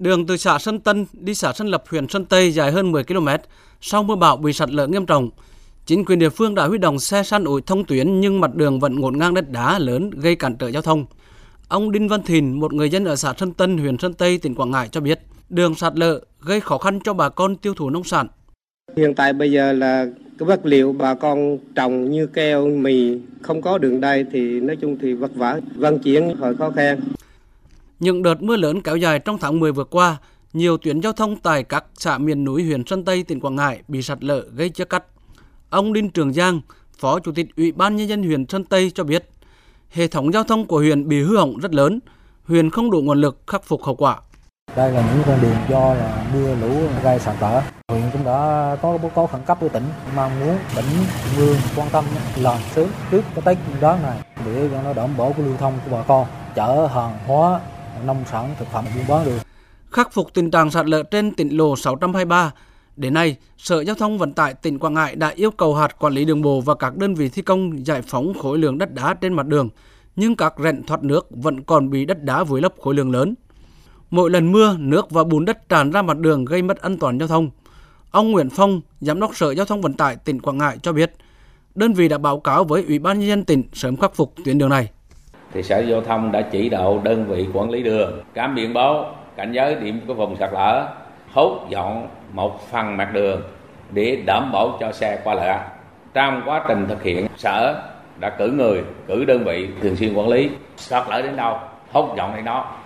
Đường từ xã Sơn Tân đi xã Sơn Lập, huyện Sơn Tây dài hơn 10 km, sau mưa bão bị sạt lở nghiêm trọng. Chính quyền địa phương đã huy động xe săn ủi thông tuyến nhưng mặt đường vẫn ngổn ngang đất đá lớn gây cản trở giao thông. Ông Đinh Văn Thìn, một người dân ở xã Sơn Tân, huyện Sơn Tây, tỉnh Quảng Ngãi cho biết, đường sạt lở gây khó khăn cho bà con tiêu thụ nông sản. Hiện tại bây giờ là cái vật liệu bà con trồng như keo, mì không có đường đây thì nói chung thì vất vả, vận chuyển hơi khó khăn. Những đợt mưa lớn kéo dài trong tháng 10 vừa qua, nhiều tuyến giao thông tại các xã miền núi huyện Sơn Tây, tỉnh Quảng Ngãi bị sạt lở gây chia cắt. Ông Đinh Trường Giang, Phó Chủ tịch Ủy ban Nhân dân huyện Sơn Tây cho biết, hệ thống giao thông của huyện bị hư hỏng rất lớn, huyện không đủ nguồn lực khắc phục hậu quả. Đây là những con đường do là mưa lũ gây sạt lở. Huyện cũng đã có báo cáo khẩn cấp với tỉnh, mong muốn tỉnh vương quan tâm làm sớm trước cái Tết đó này để cho nó đảm bảo cái lưu thông của bà con, chở hàng hóa, nông sản, thực phẩm buôn bán được. Khắc phục tình trạng sạt lở trên tỉnh lộ 623, Đến nay, Sở Giao thông Vận tải tỉnh Quảng Ngãi đã yêu cầu hạt quản lý đường bộ và các đơn vị thi công giải phóng khối lượng đất đá trên mặt đường, nhưng các rãnh thoát nước vẫn còn bị đất đá vùi lấp khối lượng lớn. Mỗi lần mưa, nước và bùn đất tràn ra mặt đường gây mất an toàn giao thông. Ông Nguyễn Phong, Giám đốc Sở Giao thông Vận tải tỉnh Quảng Ngãi cho biết, đơn vị đã báo cáo với Ủy ban nhân dân tỉnh sớm khắc phục tuyến đường này. Thì Sở Giao thông đã chỉ đạo đơn vị quản lý đường cắm biển báo cảnh giới điểm của vùng sạt lở, hốt dọn một phần mặt đường để đảm bảo cho xe qua lại. Trong quá trình thực hiện, sở đã cử người, cử đơn vị thường xuyên quản lý, sạt lở đến đâu, hốt dọn đến đó